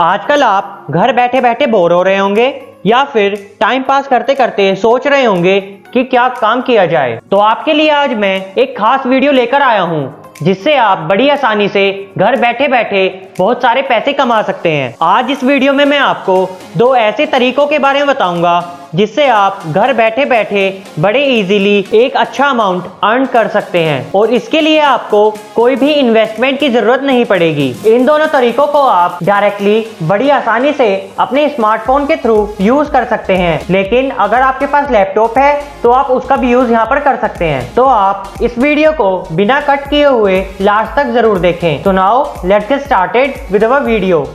आजकल आप घर बैठे बैठे बोर हो रहे होंगे या फिर टाइम पास करते करते सोच रहे होंगे कि क्या काम किया जाए। तो आपके लिए आज मैं एक खास वीडियो लेकर आया हूँ, जिससे आप बड़ी आसानी से घर बैठे बैठे बहुत सारे पैसे कमा सकते हैं। आज इस वीडियो में मैं आपको दो ऐसे तरीकों के बारे में बताऊँगा जिससे आप घर बैठे बैठे बड़े इजीली एक अच्छा अमाउंट अर्न कर सकते हैं। और इसके लिए आपको कोई भी इन्वेस्टमेंट की ज़रूरत नहीं पड़ेगी। इन दोनों तरीकों को आप डायरेक्टली बड़ी आसानी से अपने स्मार्टफ़ोन के थ्रू यूज़ कर सकते हैं। लेकिन अगर आपके पास लैपटॉप है तो आप उसका भी यूज़ यहाँ पर कर सकते हैं। तो आप इस वीडियो को बिना कट किए हुए लास्ट तक ज़रूर देखें। तो now let's started with our video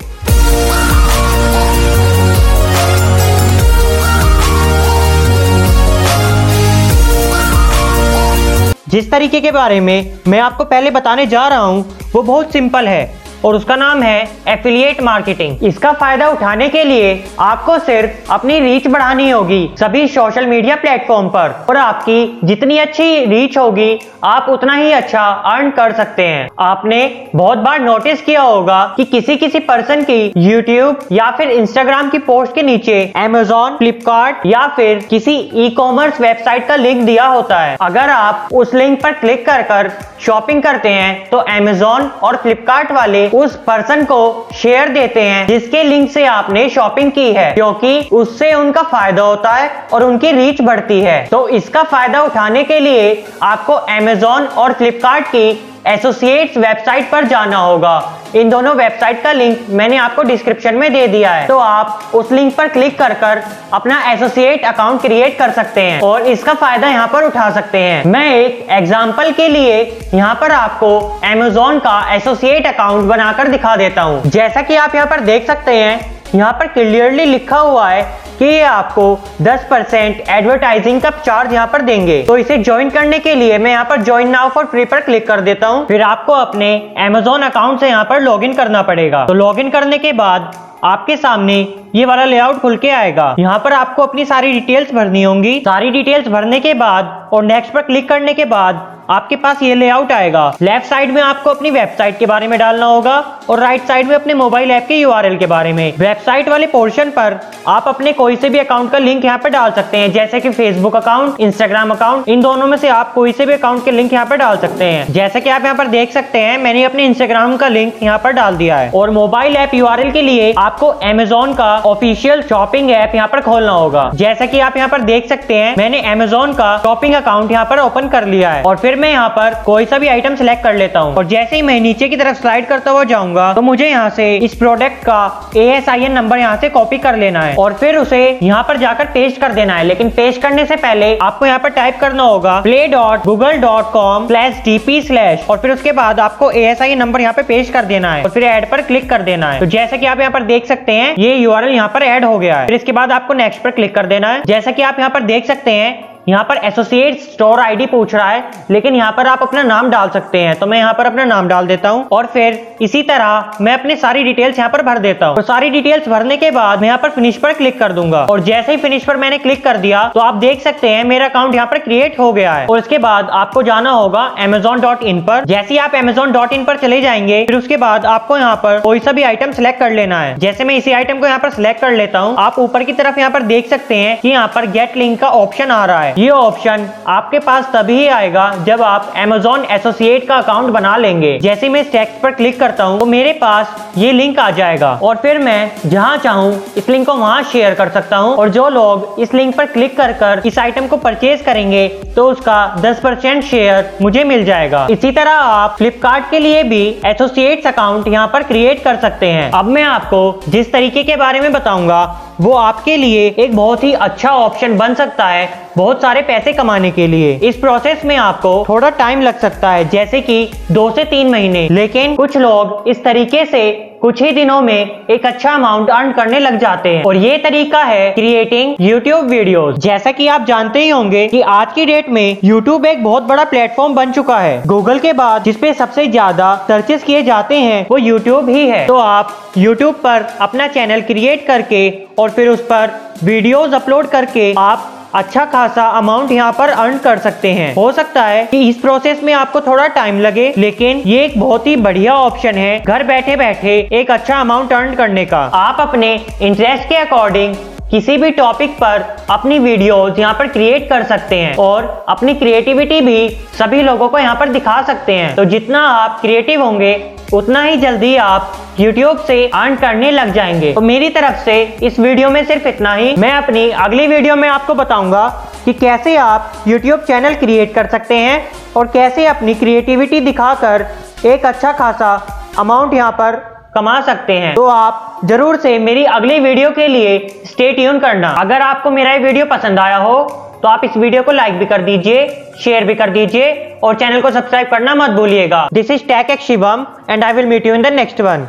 जिस तरीके के बारे में मैं आपको पहले बताने जा रहा हूँ, वो बहुत सिंपल है। और उसका नाम है एफिलिएट मार्केटिंग इसका फ़ायदा उठाने के लिए आपको सिर्फ़ अपनी रीच बढ़ानी होगी सभी सोशल मीडिया प्लेटफॉर्म पर और आपकी जितनी अच्छी रीच होगी, आप उतना ही अच्छा अर्न कर सकते हैं। आपने बहुत बार नोटिस किया होगा कि किसी किसी पर्सन की यूट्यूब या फिर इंस्टाग्राम की पोस्ट के नीचे अमेजोन फ्लिपकार्ट या फिर किसी ई कॉमर्स वेबसाइट का लिंक दिया होता है। अगर आप उस लिंक पर क्लिक कर कर शॉपिंग करते हैं तो अमेजोन और फ्लिपकार्ट वाले उस पर्सन को शेयर देते हैं, जिसके लिंक से आपने शॉपिंग की है, क्योंकि उससे उनका फ़ायदा होता है और उनकी रीच बढ़ती है। तो इसका फ़ायदा उठाने के लिए आपको एमेजोन और फ्लिपकार्ट की एसोसिएट्स वेबसाइट पर जाना होगा। इन दोनों वेबसाइट का लिंक मैंने आपको डिस्क्रिप्शन में दे दिया है। तो आप उस लिंक पर क्लिक कर कर अपना एसोसिएट अकाउंट क्रिएट कर सकते हैं और इसका फ़ायदा यहाँ पर उठा सकते हैं। मैं एक एग्ज़ाम्पल के लिए यहाँ पर आपको एमेजोन का एसोसिएट अकाउंट बनाकर दिखा देता हूँ। जैसा की आप यहाँ पर देख सकते हैं, यहाँ पर क्लियरली लिखा हुआ है कि ये आपको 10 परसेंट एडवर्टाइजिंग का चार्ज यहाँ पर देंगे। तो इसे ज्वाइन करने के लिए मैं यहाँ पर ज्वाइन नाउ फॉर फ्री पर क्लिक कर देता हूँ। फिर आपको अपने Amazon अकाउंट से यहाँ पर लॉगिन करना पड़ेगा। तो लॉगिन करने के बाद आपके सामने ये वाला लेआउट खुल के आएगा। यहाँ पर आपको अपनी सारी डिटेल्स भरनी होंगी। सारी डिटेल्स भरने के बाद और नेक्स्ट पर क्लिक करने के बाद आपके पास ये लेआउट आएगा। लेफ़्ट साइड में आपको अपनी वेबसाइट के बारे में डालना होगा और राइट साइड में अपने मोबाइल ऐप के यूआरएल के बारे में। वेबसाइट वाले पोर्शन पर आप अपने कोई से भी अकाउंट का लिंक यहाँ पे डाल सकते हैं, जैसे कि फेसबुक अकाउंट इंस्टाग्राम अकाउंट इन दोनों में से आप कोई से भी अकाउंट के लिंक यहाँ पे डाल सकते हैं। जैसे कि आप यहाँ पर देख सकते हैं, मैंने अपने इंस्टाग्राम का लिंक यहाँ पर डाल दिया है। और मोबाइल ऐप यूआरएल के लिए आपको एमेजोन का ऑफिशियल शॉपिंग ऐप यहाँ पर खोलना होगा। जैसा की आप यहाँ पर देख सकते हैं, मैंने एमेजोन का शॉपिंग अकाउंट यहाँ पर ओपन कर लिया है। और फिर फिर मैं यहाँ पर कोई सा भी आइटम सिलेक्ट कर लेता हूँ। और जैसे ही मैं नीचे की तरफ़ स्लाइड करता हुआ जाऊँगा तो मुझे यहाँ से इस प्रोडक्ट का A S I N number यहाँ से कॉपी कर लेना है। और फिर उसे यहाँ पर जाकर पेस्ट कर देना है। लेकिन पेस्ट करने से पहले आपको यहाँ पर टाइप करना होगा play dot Google dot com slash TP slash और फिर उसके बाद आपको A S I N number यहाँ पे पेस्ट कर देना है। और फिर एड पर क्लिक कर देना है। तो जैसे कि आप यहाँ पर देख सकते हैं, ये यू आर एल यहाँ पर एड हो गया है। फिर इसके बाद आपको नेक्स्ट पर क्लिक कर देना है। जैसा कि आप यहाँ पर देख सकते हैं यहाँ पर एसोसिएट स्टोर आईडी पूछ रहा है लेकिन यहाँ पर आप अपना नाम डाल सकते हैं तो मैं यहाँ पर अपना नाम डाल देता हूँ और फिर इसी तरह मैं अपनी सारी डिटेल्स यहाँ पर भर देता हूँ तो सारी डिटेल्स भरने के बाद मैं यहाँ पर फिनिश पर क्लिक कर दूँगा और जैसे ही फिनिश पर मैंने क्लिक कर दिया तो आप देख सकते हैं मेरा अकाउंट यहाँ पर क्रिएट हो गया है और इसके बाद आपको जाना होगा एमेजोन डॉट इन पर जैसे ही आप एमेजोन डॉट इन पर चले जाएँगे फिर उसके बाद आपको यहाँ पर कोई सा भी आइटम सिलेक्ट कर लेना है जैसे मैं इसी आइटम को यहाँ पर सिलेक्ट कर लेता हूँ आप ऊपर की तरफ़ यहाँ पर देख सकते हैं कि यहाँ पर गेट लिंक का ऑप्शन आ रहा है ये ऑप्शन आपके पास तभी आएगा जब आप Amazon एसोसिएट का अकाउंट बना लेंगे। जैसे मैं इस टेक्स्ट पर क्लिक करता हूँ तो मेरे पास ये लिंक आ जाएगा। और फिर मैं जहाँ चाहूँ, इस लिंक को वहाँ शेयर कर सकता हूँ। और जो लोग इस लिंक पर क्लिक कर कर इस आइटम को परचेज करेंगे तो उसका 10% शेयर मुझे मिल जाएगा। इसी तरह आप फ्लिपकार्ट के लिए भी एसोसिएट्स अकाउंट यहाँ पर क्रिएट कर सकते हैं। अब मैं आपको जिस तरीके के बारे में बताऊँगा वो आपके लिए एक बहुत ही अच्छा ऑप्शन बन सकता है बहुत सारे पैसे कमाने के लिए। इस प्रोसेस में आपको थोड़ा टाइम लग सकता है, जैसे कि दो से तीन महीने। लेकिन कुछ लोग इस तरीके से कुछ ही दिनों में एक अच्छा अमाउंट अर्न करने लग जाते हैं। और ये तरीका है क्रिएटिंग यूट्यूब वीडियोस जैसा कि आप जानते ही होंगे कि आज की डेट में यूट्यूब एक बहुत बड़ा प्लेटफॉर्म बन चुका है। गूगल के बाद जिसपे सबसे ज़्यादा सर्चेस किए जाते हैं, वो यूट्यूब ही है। तो आप यूट्यूब पर अपना चैनल क्रिएट करके और फिर उस पर वीडियोस अपलोड करके आप अच्छा खासा अमाउंट यहाँ पर अर्न कर सकते हैं। हो सकता है कि इस प्रोसेस में आपको थोड़ा टाइम लगे, लेकिन ये एक बहुत ही बढ़िया ऑप्शन है घर बैठे बैठे एक अच्छा अमाउंट अर्न करने का। आप अपने इंटरेस्ट के अकॉर्डिंग किसी भी टॉपिक पर अपनी वीडियोस यहाँ पर क्रिएट कर सकते हैं और अपनी क्रिएटिविटी भी सभी लोगों को यहाँ पर दिखा सकते हैं। तो जितना आप क्रिएटिव होंगे, उतना ही जल्दी आप YouTube से अर्न करने लग जाएँगे। तो मेरी तरफ़ से इस वीडियो में सिर्फ़ इतना ही। मैं अपनी अगली वीडियो में आपको बताऊँगा कि कैसे आप यूट्यूब चैनल क्रिएट कर सकते हैं और कैसे अपनी क्रिएटिविटी दिखाकर एक अच्छा खासा अमाउंट यहाँ पर कमा सकते हैं। तो आप ज़रूर से मेरी अगली वीडियो के लिए स्टे ट्यून करना। अगर आपको मेरा ये वीडियो पसंद आया हो तो आप इस वीडियो को लाइक भी कर दीजिए शेयर भी कर दीजिए और चैनल को सब्सक्राइब करना मत भूलिएगा। This is tech X Shivam and I will meet you in the next one